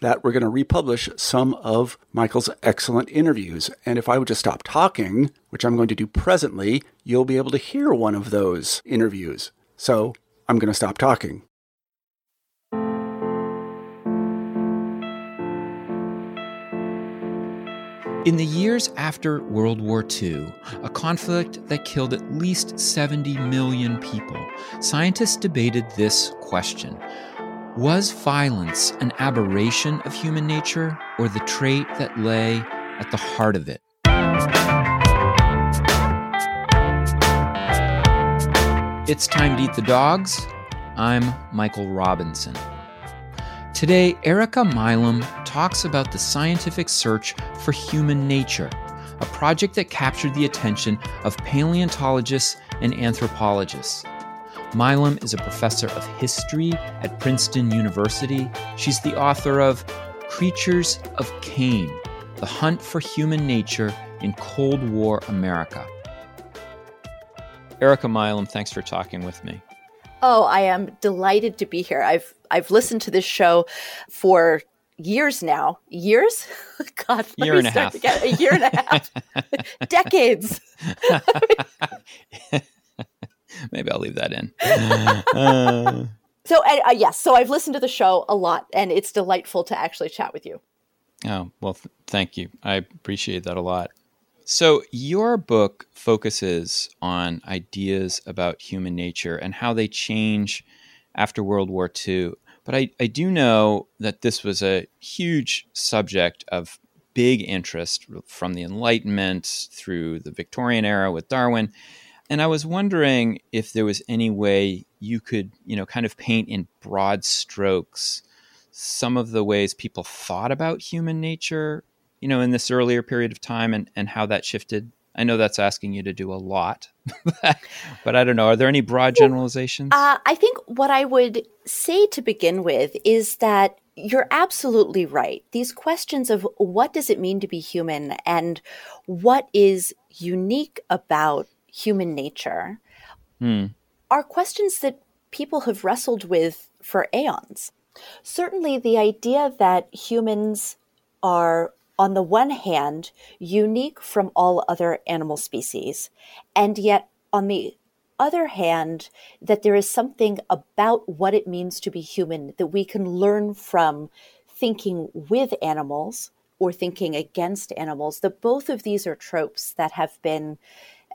that we're going to republish some of Michael's excellent interviews. And if I would just stop talking, which I'm going to do presently, you'll be able to hear one of those interviews. So I'm going to stop talking. In the years after World War II, a conflict that killed at least 70 million people, scientists debated this question Was violence an aberration of human nature or the trait that lay at the heart of it? It's time to eat the dogs. I'm Michael Robinson. Today, Erika Milam talks about the scientific search for human nature, a project that captured the attention of paleontologists and anthropologists. Milam is a professor of history at Princeton University. She's the author of Creatures of Cain The Hunt for Human Nature in Cold War America. Erika Milam, thanks for talking with me. Oh, I am delighted to be here. I've I've listened to this show for years now. Years? God, year and a half. Again. A year and a half. Decades. Maybe I'll leave that in. Uh... So, uh, yes, so I've listened to the show a lot, and it's delightful to actually chat with you. Oh, well, th- thank you. I appreciate that a lot. So, your book focuses on ideas about human nature and how they change after World War II. But I, I do know that this was a huge subject of big interest from the Enlightenment through the Victorian era with Darwin. And I was wondering if there was any way you could, you know, kind of paint in broad strokes some of the ways people thought about human nature you know, in this earlier period of time and, and how that shifted? I know that's asking you to do a lot, but I don't know. Are there any broad generalizations? Uh, I think what I would say to begin with is that you're absolutely right. These questions of what does it mean to be human and what is unique about human nature hmm. are questions that people have wrestled with for aeons. Certainly, the idea that humans are on the one hand, unique from all other animal species, and yet on the other hand, that there is something about what it means to be human that we can learn from thinking with animals or thinking against animals, that both of these are tropes that have been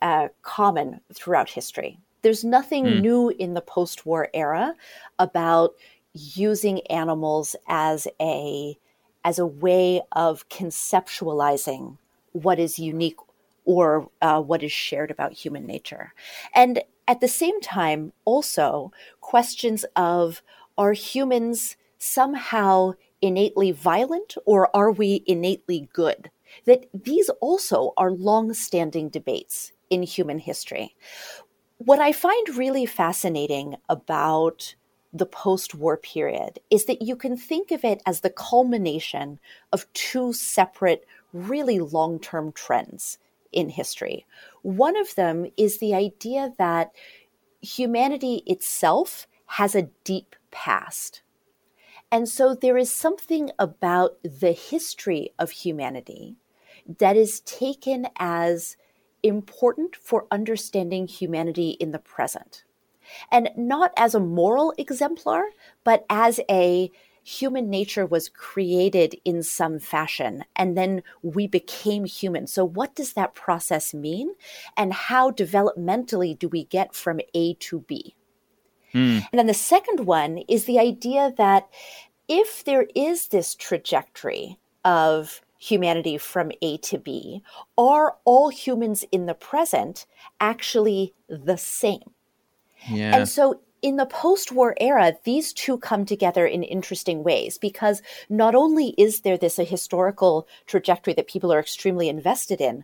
uh, common throughout history. There's nothing mm. new in the post war era about using animals as a as a way of conceptualizing what is unique or uh, what is shared about human nature. And at the same time, also questions of are humans somehow innately violent or are we innately good? That these also are long standing debates in human history. What I find really fascinating about the post war period is that you can think of it as the culmination of two separate, really long term trends in history. One of them is the idea that humanity itself has a deep past. And so there is something about the history of humanity that is taken as important for understanding humanity in the present and not as a moral exemplar, but as a human nature was created in some fashion and then we became human. So, what does that process mean? And how developmentally do we get from A to B? Mm. And then the second one is the idea that if there is this trajectory of humanity from A to B, are all humans in the present actually the same? Yeah. And so in the post war era, these two come together in interesting ways because not only is there this a historical trajectory that people are extremely invested in,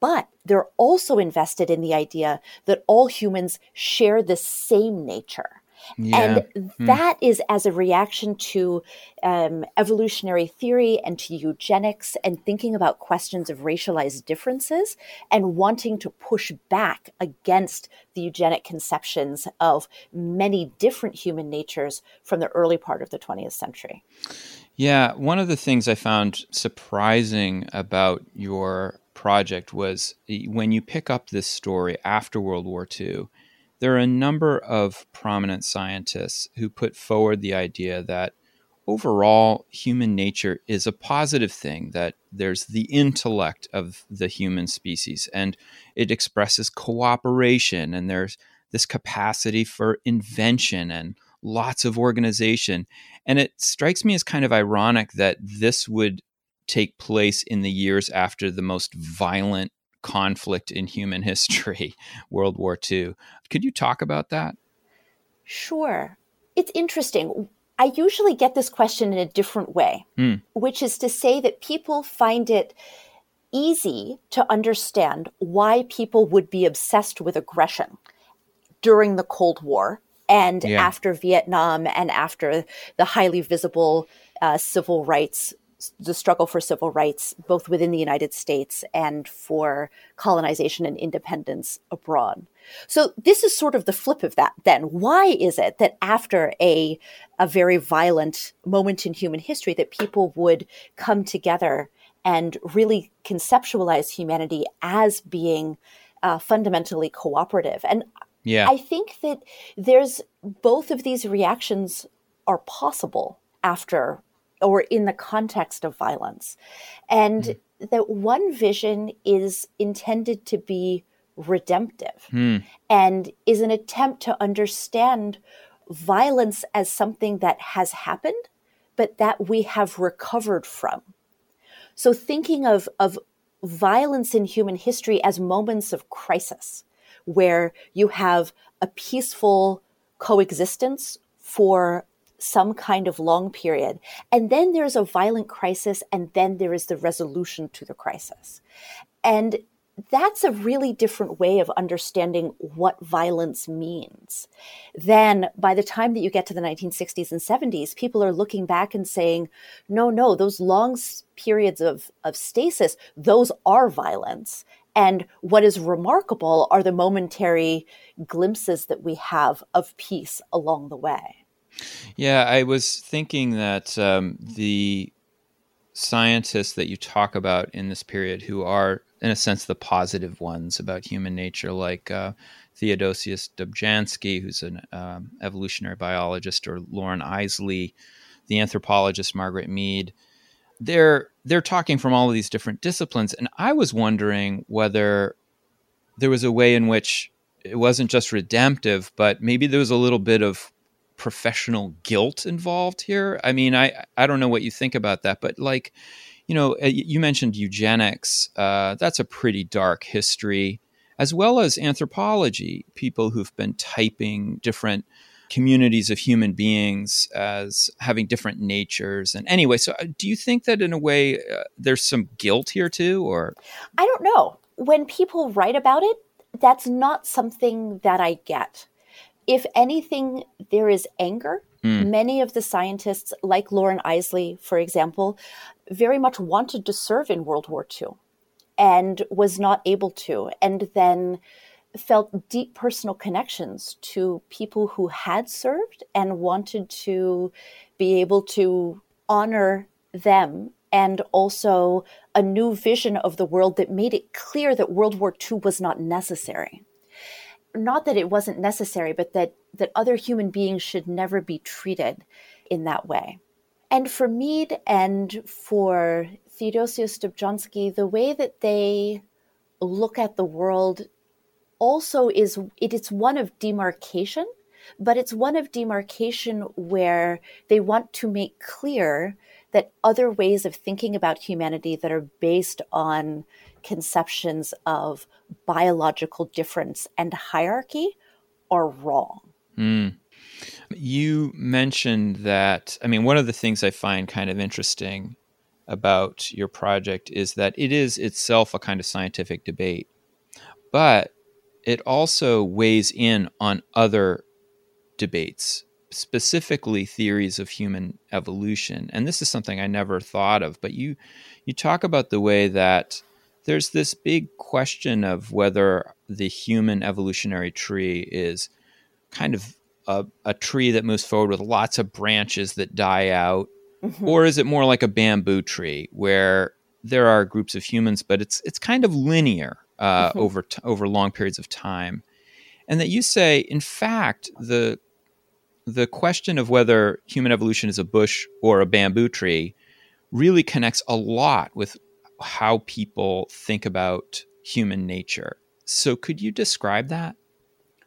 but they're also invested in the idea that all humans share the same nature. Yeah. And Hmm. that is as a reaction to um, evolutionary theory and to eugenics and thinking about questions of racialized differences and wanting to push back against the eugenic conceptions of many different human natures from the early part of the 20th century. Yeah, one of the things I found surprising about your project was when you pick up this story after World War II, there are a number of prominent scientists who put forward the idea that overall human nature is a positive thing, that there's the intellect of the human species and it expresses cooperation and there's this capacity for invention and lots of organization. And it strikes me as kind of ironic that this would take place in the years after the most violent conflict in human history, World War II. Could you talk about that? Sure. It's interesting. I usually get this question in a different way, Hmm. which is to say that people find it easy to understand why people would be obsessed with aggression during the Cold War and Yeah. after Vietnam and after the highly visible uh, civil rights, the struggle for civil rights, both within the United States and for colonization and independence abroad. So this is sort of the flip of that then. Why is it that after a, a very violent moment in human history that people would come together and really conceptualize humanity as being uh, fundamentally cooperative? And Yeah. I think that there's both of these reactions are possible after or in the context of violence. And that one vision is intended to be redemptive Hmm. and is an attempt to understand violence as something that has happened, but that we have recovered from. So thinking of, of violence in human history as moments of crisis, where you have a peaceful coexistence for some kind of long period. And then there's a violent crisis, and then there is the resolution to the crisis. And that's a really different way of understanding what violence means. Then, by the time that you get to the 1960s and 70s, people are looking back and saying, no, no, those long periods of, of stasis, those are violence. And what is remarkable are the momentary glimpses that we have of peace along the way. Yeah, I was thinking that um, the scientists that you talk about in this period, who are, in a sense, the positive ones about human nature, like uh, Theodosius Dobzhansky, who's an um, evolutionary biologist, or Loren Eiseley, the anthropologist Margaret Mead, they're they're talking from all of these different disciplines, and I was wondering whether there was a way in which it wasn't just redemptive, but maybe there was a little bit of professional guilt involved here. I mean, I I don't know what you think about that, but like, you know, uh, you mentioned eugenics. Uh, that's a pretty dark history, as well as anthropology. People who've been typing different communities of human beings as having different natures. And anyway, so uh, do you think that in a way uh, there's some guilt here too, or I don't know. When people write about it, that's not something that I get. If anything, there is anger. Hmm. Many of the scientists, like Loren Eiseley, for example, very much wanted to serve in World War II and was not able to, and then felt deep personal connections to people who had served and wanted to be able to honor them and also a new vision of the world that made it clear that World War II was not necessary. Not that it wasn't necessary, but that, that other human beings should never be treated in that way. And for Mead and for Theodosius Dobzhansky, the way that they look at the world also is it is one of demarcation but it's one of demarcation where they want to make clear that other ways of thinking about humanity that are based on conceptions of biological difference and hierarchy are wrong. Mm. You mentioned that, I mean, one of the things I find kind of interesting about your project is that it is itself a kind of scientific debate, but it also weighs in on other debates, specifically theories of human evolution. And this is something I never thought of, but you you talk about the way that there's this big question of whether the human evolutionary tree is kind of a, a tree that moves forward with lots of branches that die out, mm-hmm. or is it more like a bamboo tree where there are groups of humans, but it's it's kind of linear uh, mm-hmm. over t- over long periods of time, and that you say, in fact, the the question of whether human evolution is a bush or a bamboo tree really connects a lot with how people think about human nature. So, could you describe that?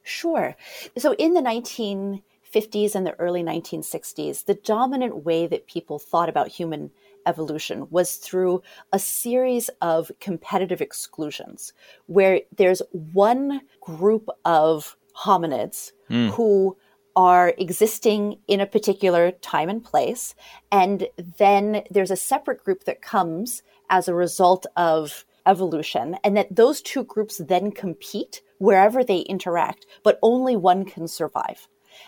Sure. So, in the 1950s and the early 1960s, the dominant way that people thought about human evolution was through a series of competitive exclusions, where there's one group of hominids mm. who are existing in a particular time and place. And then there's a separate group that comes as a result of evolution, and that those two groups then compete wherever they interact, but only one can survive.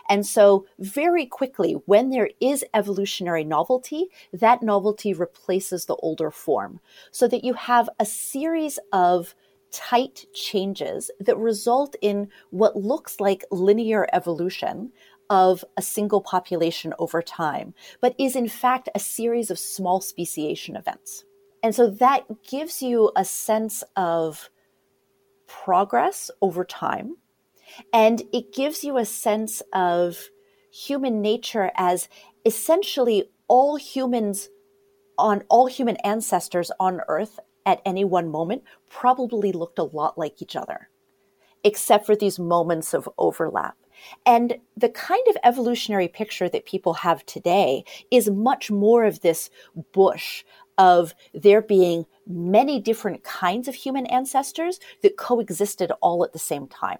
And so, very quickly, when there is evolutionary novelty, that novelty replaces the older form, so that you have a series of tight changes that result in what looks like linear evolution of a single population over time, but is in fact a series of small speciation events. And so that gives you a sense of progress over time. And it gives you a sense of human nature as essentially all humans on all human ancestors on Earth at any one moment probably looked a lot like each other, except for these moments of overlap. And the kind of evolutionary picture that people have today is much more of this bush of there being many different kinds of human ancestors that coexisted all at the same time.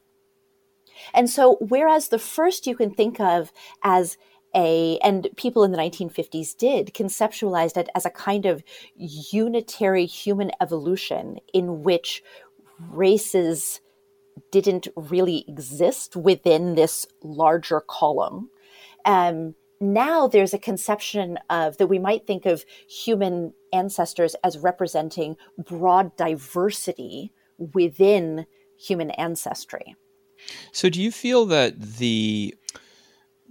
And so, whereas the first you can think of as a, and people in the 1950s did, conceptualized it as a kind of unitary human evolution in which races didn't really exist within this larger column. Um, now there's a conception of that we might think of human ancestors as representing broad diversity within human ancestry. So do you feel that the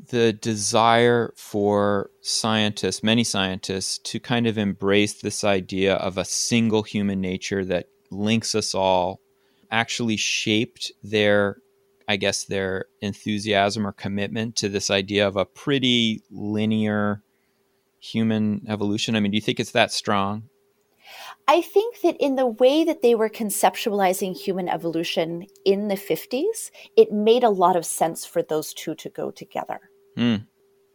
the desire for scientists, many scientists, to kind of embrace this idea of a single human nature that links us all actually shaped their I guess their enthusiasm or commitment to this idea of a pretty linear human evolution? I mean, do you think it's that strong? I think that in the way that they were conceptualizing human evolution in the 50s, it made a lot of sense for those two to go together. Mm.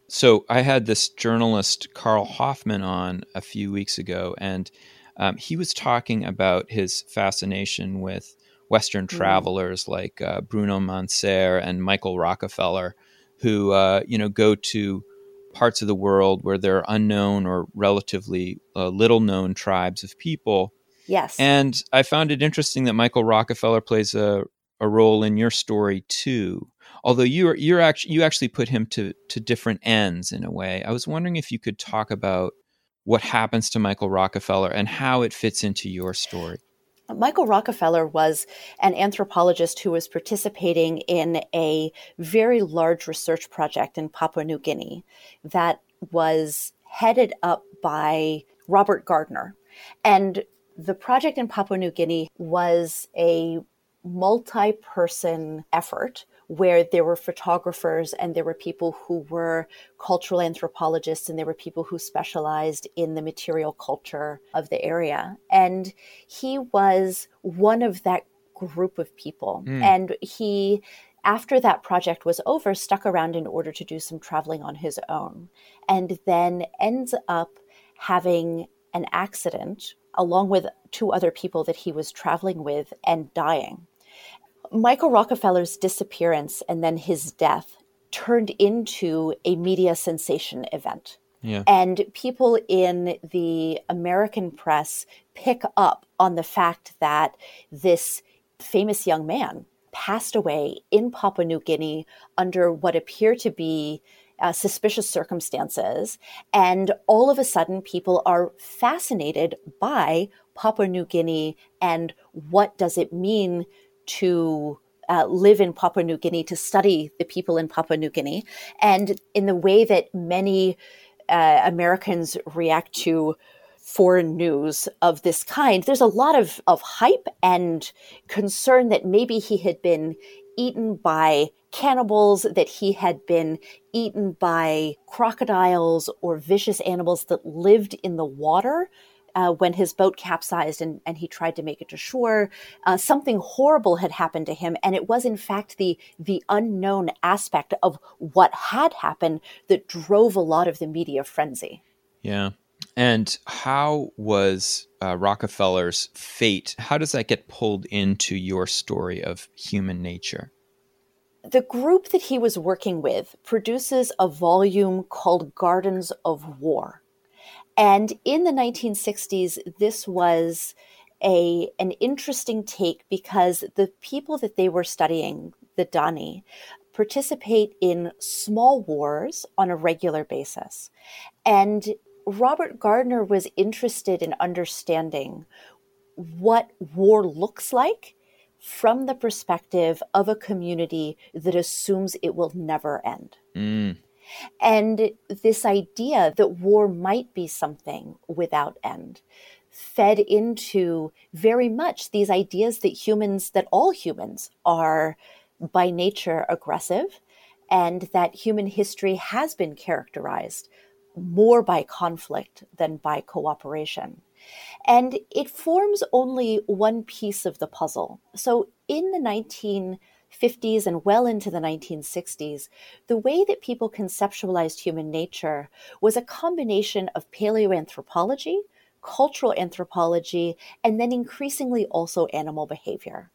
So I had this journalist, Carl Hoffman, on a few weeks ago, and um, he was talking about his fascination with Western mm. travelers like uh, Bruno Manser and Michael Rockefeller, who uh, you know go to parts of the world where there are unknown or relatively uh, little known tribes of people. Yes. And I found it interesting that Michael Rockefeller plays a, a role in your story too. Although you're you're actually you actually put him to to different ends in a way. I was wondering if you could talk about what happens to Michael Rockefeller and how it fits into your story. Michael Rockefeller was an anthropologist who was participating in a very large research project in Papua New Guinea that was headed up by Robert Gardner. And the project in Papua New Guinea was a multi person effort where there were photographers and there were people who were cultural anthropologists and there were people who specialized in the material culture of the area. And he was one of that group of people. Mm. And he after that project was over, stuck around in order to do some traveling on his own, and then ends up having an accident along with two other people that he was traveling with and dying. Michael Rockefeller's disappearance and then his death turned into a media sensation event. Yeah. And people in the American press pick up on the fact that this famous young man passed away in Papua New Guinea under what appear to be uh, suspicious circumstances. And all of a sudden, people are fascinated by Papua New Guinea and what does it mean to uh, live in Papua New Guinea, to study the people in Papua New Guinea, and in the way that many uh, Americans react to foreign news of this kind, there's a lot of, of hype and concern that maybe he had been eaten by cannibals, that he had been eaten by crocodiles or vicious animals that lived in the water uh, when his boat capsized and, and he tried to make it to shore. Uh, something horrible had happened to him, and it was in fact the the unknown aspect of what had happened that drove a lot of the media frenzy. Yeah. And how was uh, Rockefeller's fate? How does that get pulled into your story of human nature? The group that he was working with produces a volume called Gardens of War. And in the 1960s, this was a an interesting take because the people that they were studying, the Dani, participate in small wars on a regular basis. And Robert Gardner was interested in understanding what war looks like from the perspective of a community that assumes it will never end. Mm. And this idea that war might be something without end fed into very much these ideas that humans, that all humans are by nature aggressive, and that human history has been characterized more by conflict than by cooperation. And it forms only one piece of the puzzle. So in the 19 50s and well into the 1960s, the way that people conceptualized human nature was a combination of paleoanthropology, cultural anthropology, and then increasingly also animal behavior.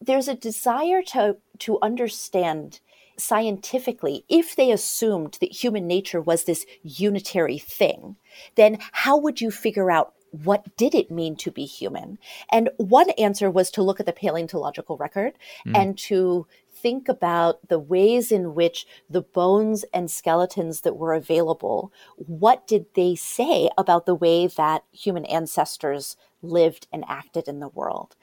There's a desire to, to understand scientifically, if they assumed that human nature was this unitary thing, then how would you figure out what did it mean to be human? And one answer was to look at the paleontological record mm. and to think about the ways in which the bones and skeletons that were available, what did they say about the way that human ancestors lived and acted in the world?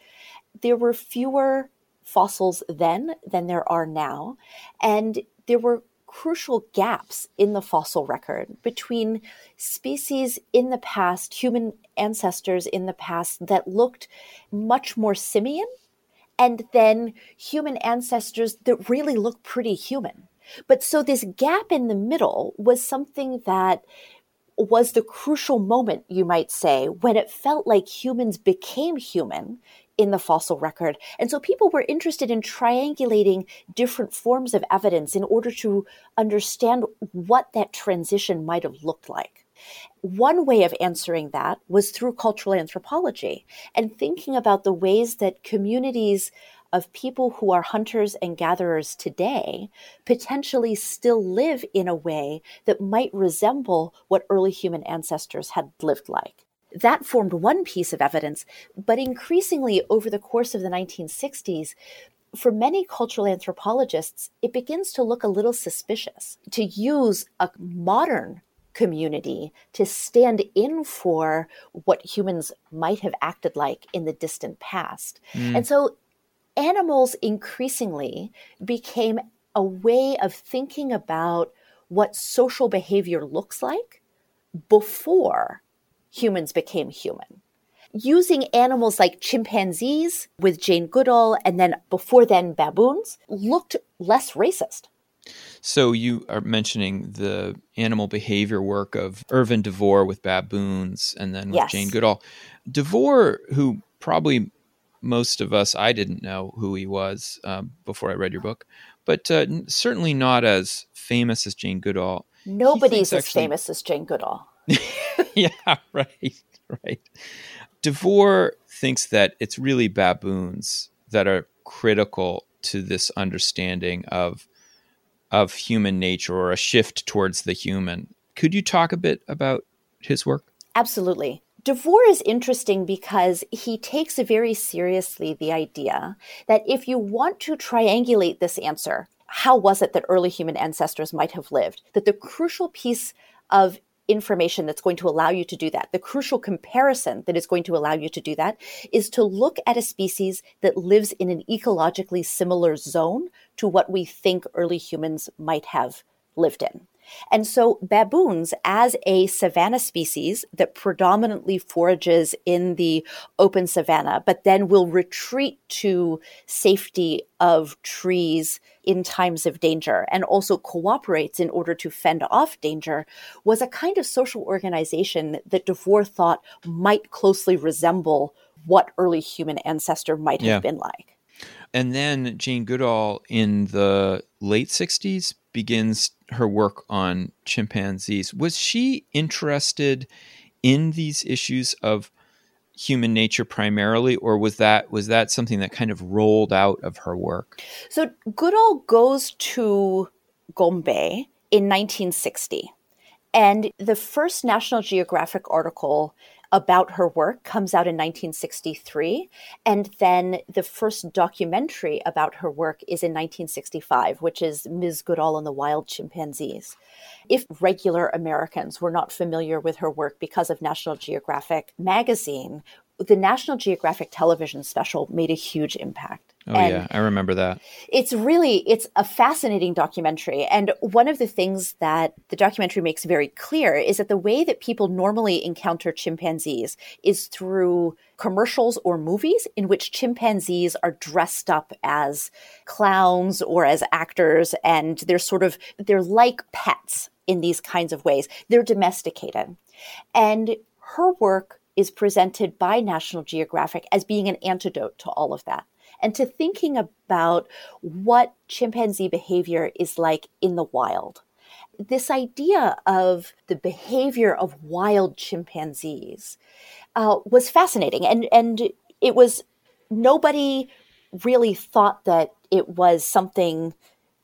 There were fewer fossils then than there are now. And there were crucial gaps in the fossil record between species in the past, human ancestors in the past that looked much more simian, and then human ancestors that really look pretty human. But so this gap in the middle was something that was the crucial moment, you might say, when it felt like humans became human in the fossil record. And so people were interested in triangulating different forms of evidence in order to understand what that transition might have looked like. One way of answering that was through cultural anthropology and thinking about the ways that communities of people who are hunters and gatherers today potentially still live in a way that might resemble what early human ancestors had lived like. That formed one piece of evidence, but increasingly over the course of the 1960s, for many cultural anthropologists, it begins to look a little suspicious to use a modern community to stand in for what humans might have acted like in the distant past. Mm. And so animals increasingly became a way of thinking about what social behavior looks like before humans became human. Using animals like chimpanzees with Jane Goodall and then before then baboons looked less racist. So you are mentioning the animal behavior work of Irven DeVore with baboons and then with yes. Jane Goodall. DeVore, who probably most of us, I didn't know who he was um, before I read your book, but uh, certainly not as famous as Jane Goodall. Nobody's as actually, famous as Jane Goodall. yeah, right, right. Devore thinks that it's really baboons that are critical to this understanding of of human nature or a shift towards the human. Could you talk a bit about his work? Absolutely. Devore is interesting because he takes very seriously the idea that if you want to triangulate this answer, how was it that early human ancestors might have lived? That the crucial piece of information that's going to allow you to do that, the crucial comparison that is going to allow you to do that, is to look at a species that lives in an ecologically similar zone to what we think early humans might have lived in. And so baboons, as a savanna species that predominantly forages in the open savanna, but then will retreat to safety of trees in times of danger and also cooperates in order to fend off danger, was a kind of social organization that Devore thought might closely resemble what early human ancestor might have been like. And then Jane Goodall in the late 60s begins her work on chimpanzees. Was she interested in these issues of human nature primarily or was that was that something that kind of rolled out of her work? So Goodall goes to Gombe in 1960. And the first National Geographic article about her work comes out in 1963. And then the first documentary about her work is in 1965, which is Ms. Goodall and the Wild Chimpanzees. If regular Americans were not familiar with her work because of National Geographic magazine, the National Geographic television special made a huge impact. Oh and yeah, I remember that. It's really it's a fascinating documentary and one of the things that the documentary makes very clear is that the way that people normally encounter chimpanzees is through commercials or movies in which chimpanzees are dressed up as clowns or as actors and they're sort of they're like pets in these kinds of ways. They're domesticated. And her work is presented by National Geographic as being an antidote to all of that and to thinking about what chimpanzee behavior is like in the wild. This idea of the behavior of wild chimpanzees uh, was fascinating, and and it was nobody really thought that it was something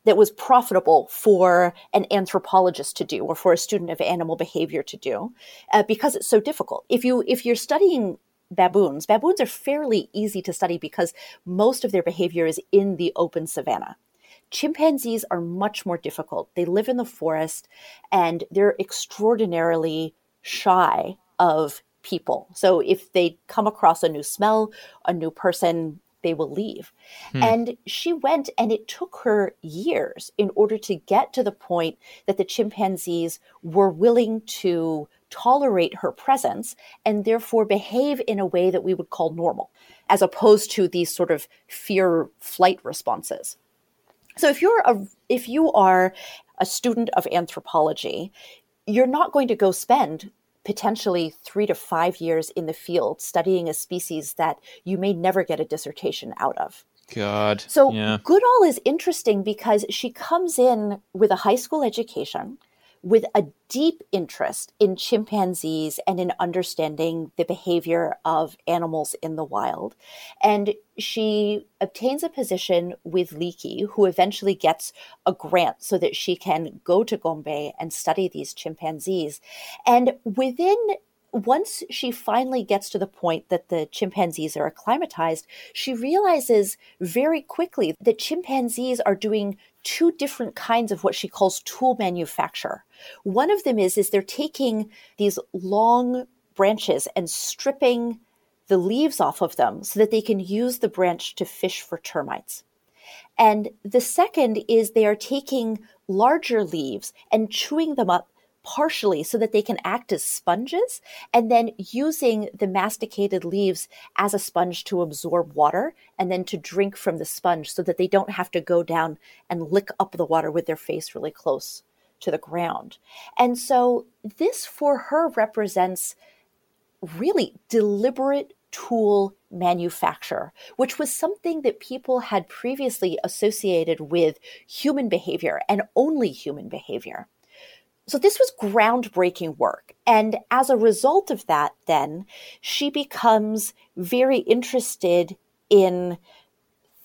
that was profitable for an anthropologist to do or for a student of animal behavior to do uh, because it's so difficult if you if you're studying baboons baboons are fairly easy to study because most of their behavior is in the open savanna chimpanzees are much more difficult they live in the forest and they're extraordinarily shy of people so if they come across a new smell a new person they will leave. Hmm. And she went, and it took her years in order to get to the point that the chimpanzees were willing to tolerate her presence and therefore behave in a way that we would call normal, as opposed to these sort of fear flight responses. So if you're a if you are a student of anthropology, you're not going to go spend potentially three to five years in the field studying a species that you may never get a dissertation out of. God. So yeah. Goodall is interesting because she comes in with a high school education with a deep interest in chimpanzees and in understanding the behavior of animals in the wild. And she obtains a position with Leakey, who eventually gets a grant so that she can go to Gombe and study these chimpanzees. And within once she finally gets to the point that the chimpanzees are acclimatized, she realizes very quickly that chimpanzees are doing two different kinds of what she calls tool manufacture. One of them is is they're taking these long branches and stripping the leaves off of them so that they can use the branch to fish for termites. And the second is they are taking larger leaves and chewing them up partially so that they can act as sponges and then using the masticated leaves as a sponge to absorb water and then to drink from the sponge so that they don't have to go down and lick up the water with their face really close to the ground. And so this for her represents really deliberate tool manufacture, which was something that people had previously associated with human behavior and only human behavior. So this was groundbreaking work. And as a result of that, then she becomes very interested in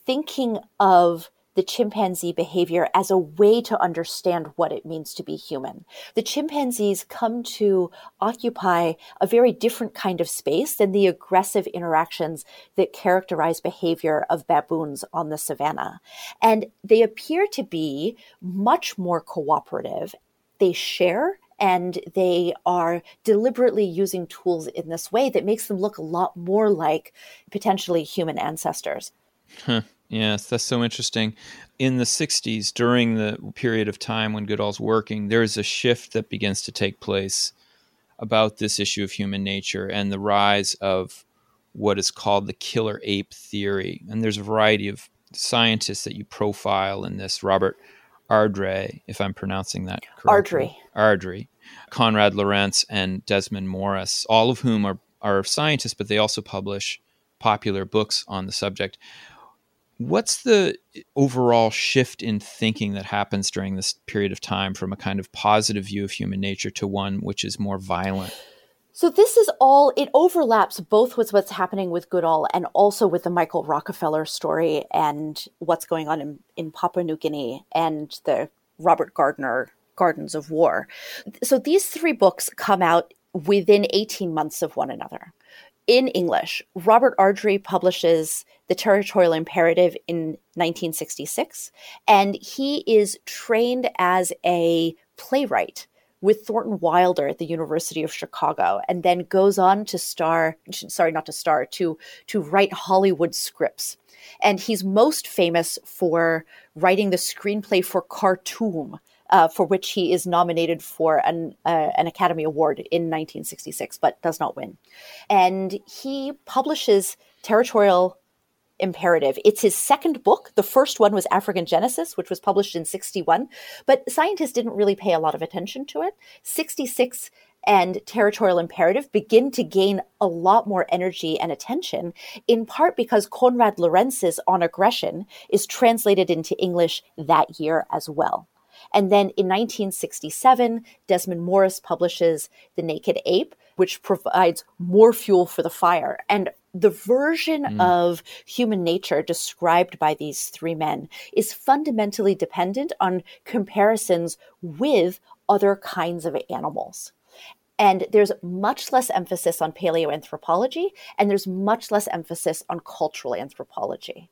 thinking of the chimpanzee behavior as a way to understand what it means to be human. The chimpanzees come to occupy a very different kind of space than the aggressive interactions that characterize behavior of baboons on the savannah. And they appear to be much more cooperative. They share and they are deliberately using tools in this way that makes them look a lot more like potentially human ancestors. Huh. Yes, that's so interesting. In the 60s, during the period of time when Goodall's working, there is a shift that begins to take place about this issue of human nature and the rise of what is called the killer ape theory. And there's a variety of scientists that you profile in this. Robert Ardrey, if I'm pronouncing that correctly. Ardrey. Ardrey. Konrad Lorenz and Desmond Morris, all of whom are, are scientists, but they also publish popular books on the subject. What's the overall shift in thinking that happens during this period of time from a kind of positive view of human nature to one which is more violent? So this is all it overlaps both with what's happening with Goodall and also with the Michael Rockefeller story and what's going on in, in Papua New Guinea and the Robert Gardner Gardens of War. So these three books come out within 18 months of one another in English, Robert Ardrey publishes The Territorial Imperative in 1966, and he is trained as a playwright with Thornton Wilder at the University of Chicago, and then goes on to star, sorry, not to star, to, to write Hollywood scripts. And he's most famous for writing the screenplay for Khartoum, uh, for which he is nominated for an, uh, an Academy Award in 1966, but does not win. And he publishes Territorial Imperative. It's his second book. The first one was African Genesis, which was published in 61, but scientists didn't really pay a lot of attention to it. 66 and Territorial Imperative begin to gain a lot more energy and attention, in part because Konrad Lorenz's On Aggression is translated into English that year as well. And then in 1967, Desmond Morris publishes The Naked Ape, which provides more fuel for the fire. And the version mm. of human nature described by these three men is fundamentally dependent on comparisons with other kinds of animals. And there's much less emphasis on paleoanthropology, and there's much less emphasis on cultural anthropology.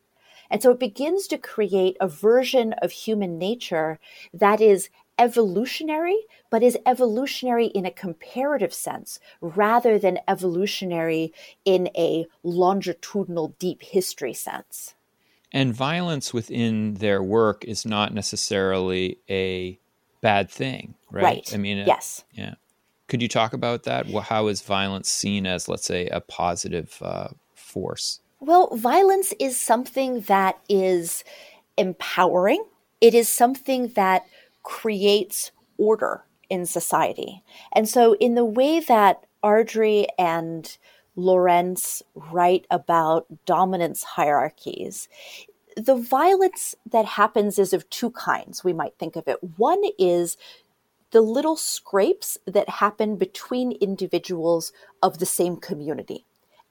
And so it begins to create a version of human nature that is evolutionary, but is evolutionary in a comparative sense rather than evolutionary in a longitudinal deep history sense. And violence within their work is not necessarily a bad thing, right? right. I mean, yes. yeah. Could you talk about that? How is violence seen as, let's say, a positive uh, force? Well, violence is something that is empowering. It is something that creates order in society. And so, in the way that Ardrey and Lorenz write about dominance hierarchies, the violence that happens is of two kinds, we might think of it. One is the little scrapes that happen between individuals of the same community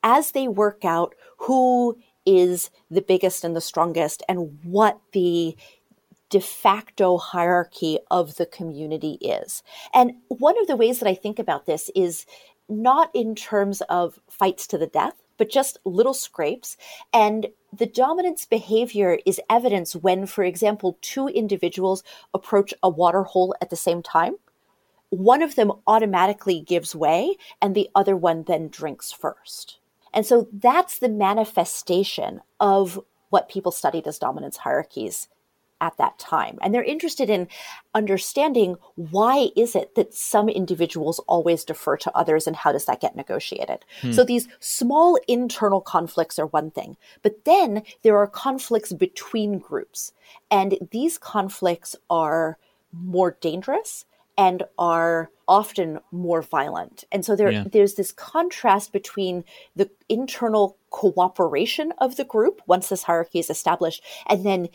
as they work out who is the biggest and the strongest and what the de facto hierarchy of the community is. And one of the ways that I think about this is not in terms of fights to the death, but just little scrapes. And the dominance behavior is evidence when, for example, two individuals approach a water hole at the same time. One of them automatically gives way, and the other one then drinks first. And so that's the manifestation of what people studied as dominance hierarchies at that time and they're interested in understanding why is it that some individuals always defer to others and how does that get negotiated hmm. so these small internal conflicts are one thing but then there are conflicts between groups and these conflicts are more dangerous and are often more violent. And so there, yeah. there's this contrast between the internal cooperation of the group once this hierarchy is established, and then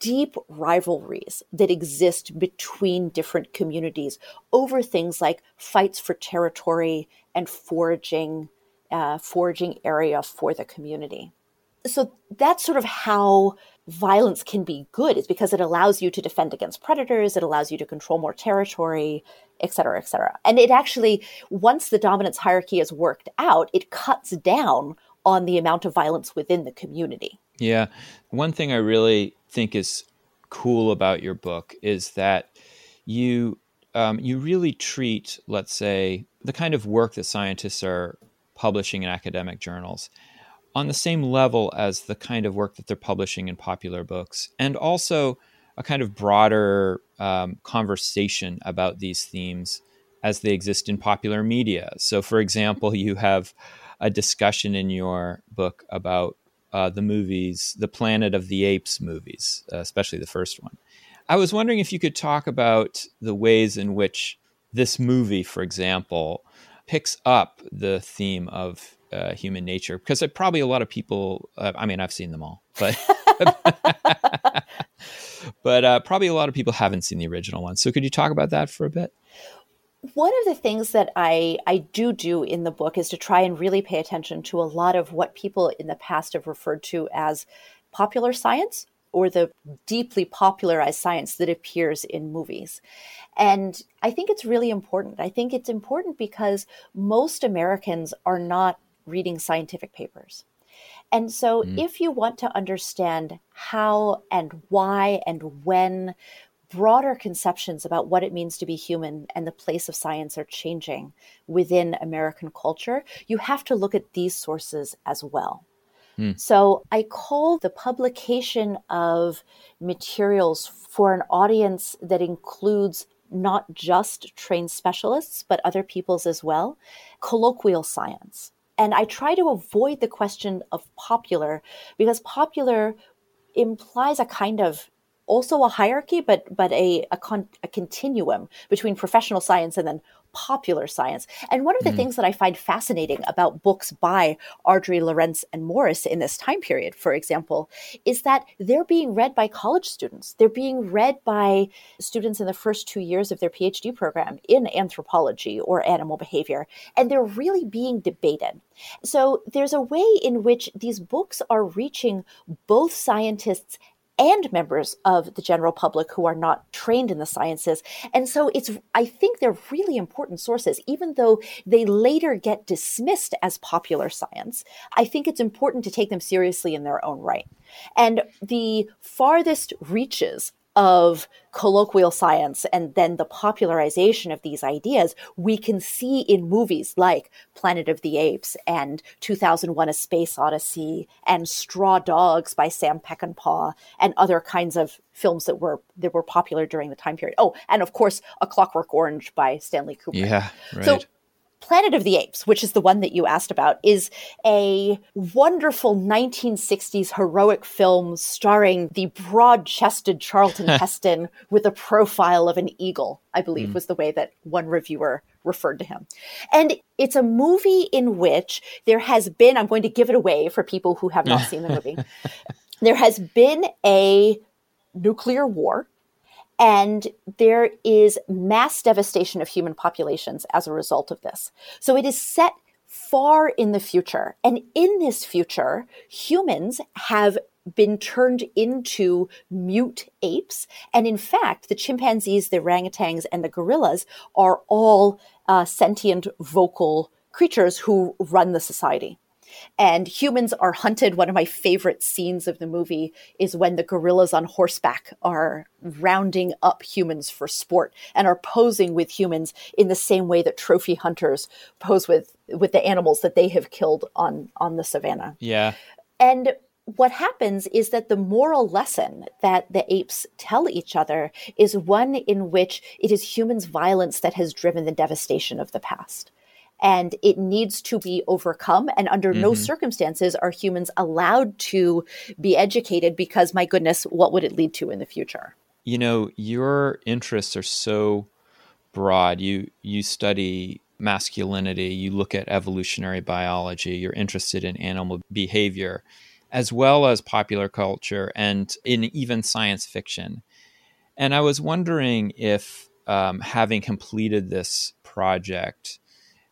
deep rivalries that exist between different communities over things like fights for territory and foraging, uh, foraging area for the community. So that's sort of how violence can be good is because it allows you to defend against predators it allows you to control more territory et cetera et cetera and it actually once the dominance hierarchy is worked out it cuts down on the amount of violence within the community yeah one thing i really think is cool about your book is that you um, you really treat let's say the kind of work that scientists are publishing in academic journals on the same level as the kind of work that they're publishing in popular books, and also a kind of broader um, conversation about these themes as they exist in popular media. So, for example, you have a discussion in your book about uh, the movies, the Planet of the Apes movies, uh, especially the first one. I was wondering if you could talk about the ways in which this movie, for example, picks up the theme of uh, human nature because probably a lot of people uh, i mean i've seen them all but but uh, probably a lot of people haven't seen the original one so could you talk about that for a bit one of the things that I, I do do in the book is to try and really pay attention to a lot of what people in the past have referred to as popular science or the deeply popularized science that appears in movies. And I think it's really important. I think it's important because most Americans are not reading scientific papers. And so, mm. if you want to understand how and why and when broader conceptions about what it means to be human and the place of science are changing within American culture, you have to look at these sources as well. Mm. So, I call the publication of materials for an audience that includes not just trained specialists, but other peoples as well, colloquial science. And I try to avoid the question of popular because popular implies a kind of also a hierarchy, but but a a, con, a continuum between professional science and then popular science. And one of the mm. things that I find fascinating about books by Ardrey, Lorenz, and Morris in this time period, for example, is that they're being read by college students. They're being read by students in the first two years of their PhD program in anthropology or animal behavior, and they're really being debated. So there's a way in which these books are reaching both scientists and members of the general public who are not trained in the sciences. And so it's, I think they're really important sources, even though they later get dismissed as popular science. I think it's important to take them seriously in their own right. And the farthest reaches of colloquial science and then the popularization of these ideas we can see in movies like Planet of the Apes and 2001 A Space Odyssey and Straw Dogs by Sam Peckinpah and other kinds of films that were that were popular during the time period. Oh, and of course A Clockwork Orange by Stanley Kubrick. Yeah, right. So Planet of the Apes, which is the one that you asked about, is a wonderful 1960s heroic film starring the broad chested Charlton Heston with a profile of an eagle, I believe mm. was the way that one reviewer referred to him. And it's a movie in which there has been, I'm going to give it away for people who have not seen the movie, there has been a nuclear war and there is mass devastation of human populations as a result of this. So it is set far in the future. And in this future, humans have been turned into mute apes. And in fact, the chimpanzees, the orangutans, and the gorillas are all uh, sentient vocal creatures who run the society and humans are hunted. One of my favorite scenes of the movie is when the gorillas on horseback are rounding up humans for sport and are posing with humans in the same way that trophy hunters pose with with the animals that they have killed on on the savannah. Yeah. And what happens is that the moral lesson that the apes tell each other is one in which it is humans' violence that has driven the devastation of the past and it needs to be overcome. And under mm-hmm. no circumstances are humans allowed to be educated because, my goodness, what would it lead to in the future? You know, your interests are so broad. You you study masculinity, you look at evolutionary biology, you're interested in animal behavior, as well as popular culture and in even science fiction. And I was wondering if, um, having completed this project,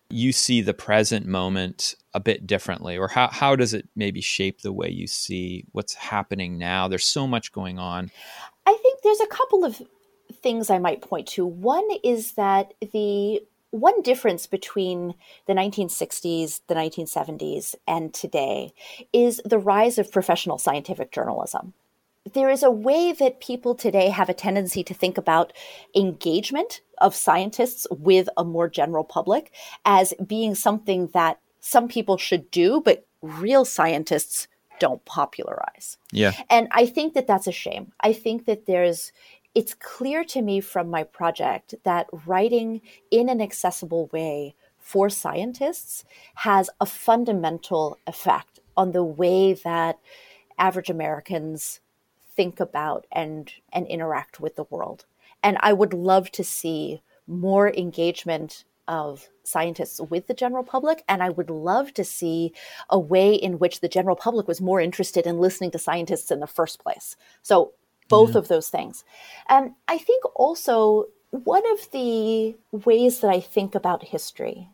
you see the present moment a bit differently, or how, how does it maybe shape the way you see what's happening now? There's so much going on. I think there's a couple of things I might point to. One is that the one difference between the 1960s, the 1970s, and today is the rise of professional scientific journalism. There is a way that people today have a tendency to think about engagement of scientists with a more general public as being something that some people should do, but real scientists don't popularize. Yeah. And I think that that's a shame. I think that there's it's clear to me from my project that writing in an accessible way for scientists has a fundamental effect on the way that average Americans think about and and interact with the world. And I would love to see more engagement of scientists with the general public. And I would love to see a way in which the general public was more interested in listening to scientists in the first place. So both yeah. of those things. And I think also one of the ways that I think about history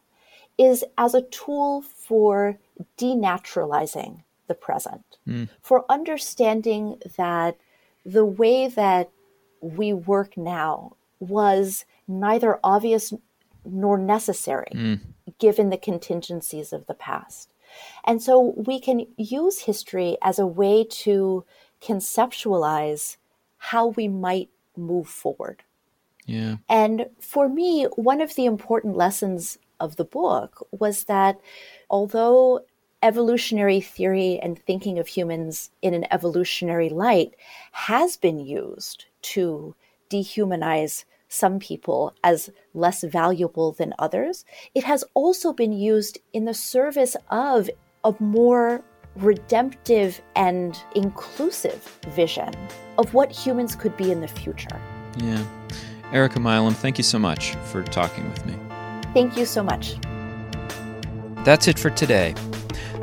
is as a tool for denaturalizing the present, mm. for understanding that the way that we work now was neither obvious nor necessary mm. given the contingencies of the past. And so we can use history as a way to conceptualize how we might move forward. Yeah. And for me, one of the important lessons of the book was that although evolutionary theory and thinking of humans in an evolutionary light has been used to dehumanize some people as less valuable than others, it has also been used in the service of a more redemptive and inclusive vision of what humans could be in the future. Yeah. Erika Milam, thank you so much for talking with me. Thank you so much. That's it for today.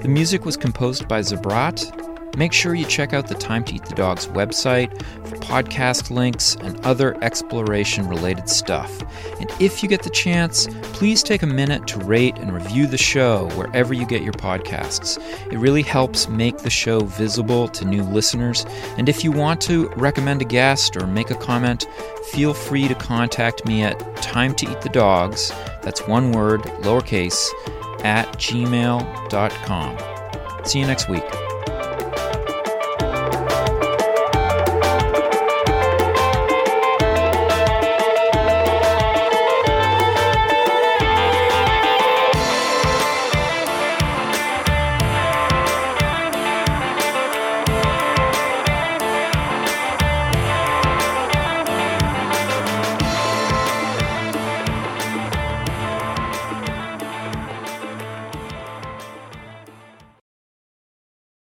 The music was composed by Zabrat Make sure you check out the Time to Eat the Dogs website for podcast links and other exploration related stuff. And if you get the chance, please take a minute to rate and review the show wherever you get your podcasts. It really helps make the show visible to new listeners. And if you want to recommend a guest or make a comment, feel free to contact me at time to eat the dogs, that's one word, lowercase, at gmail.com. See you next week.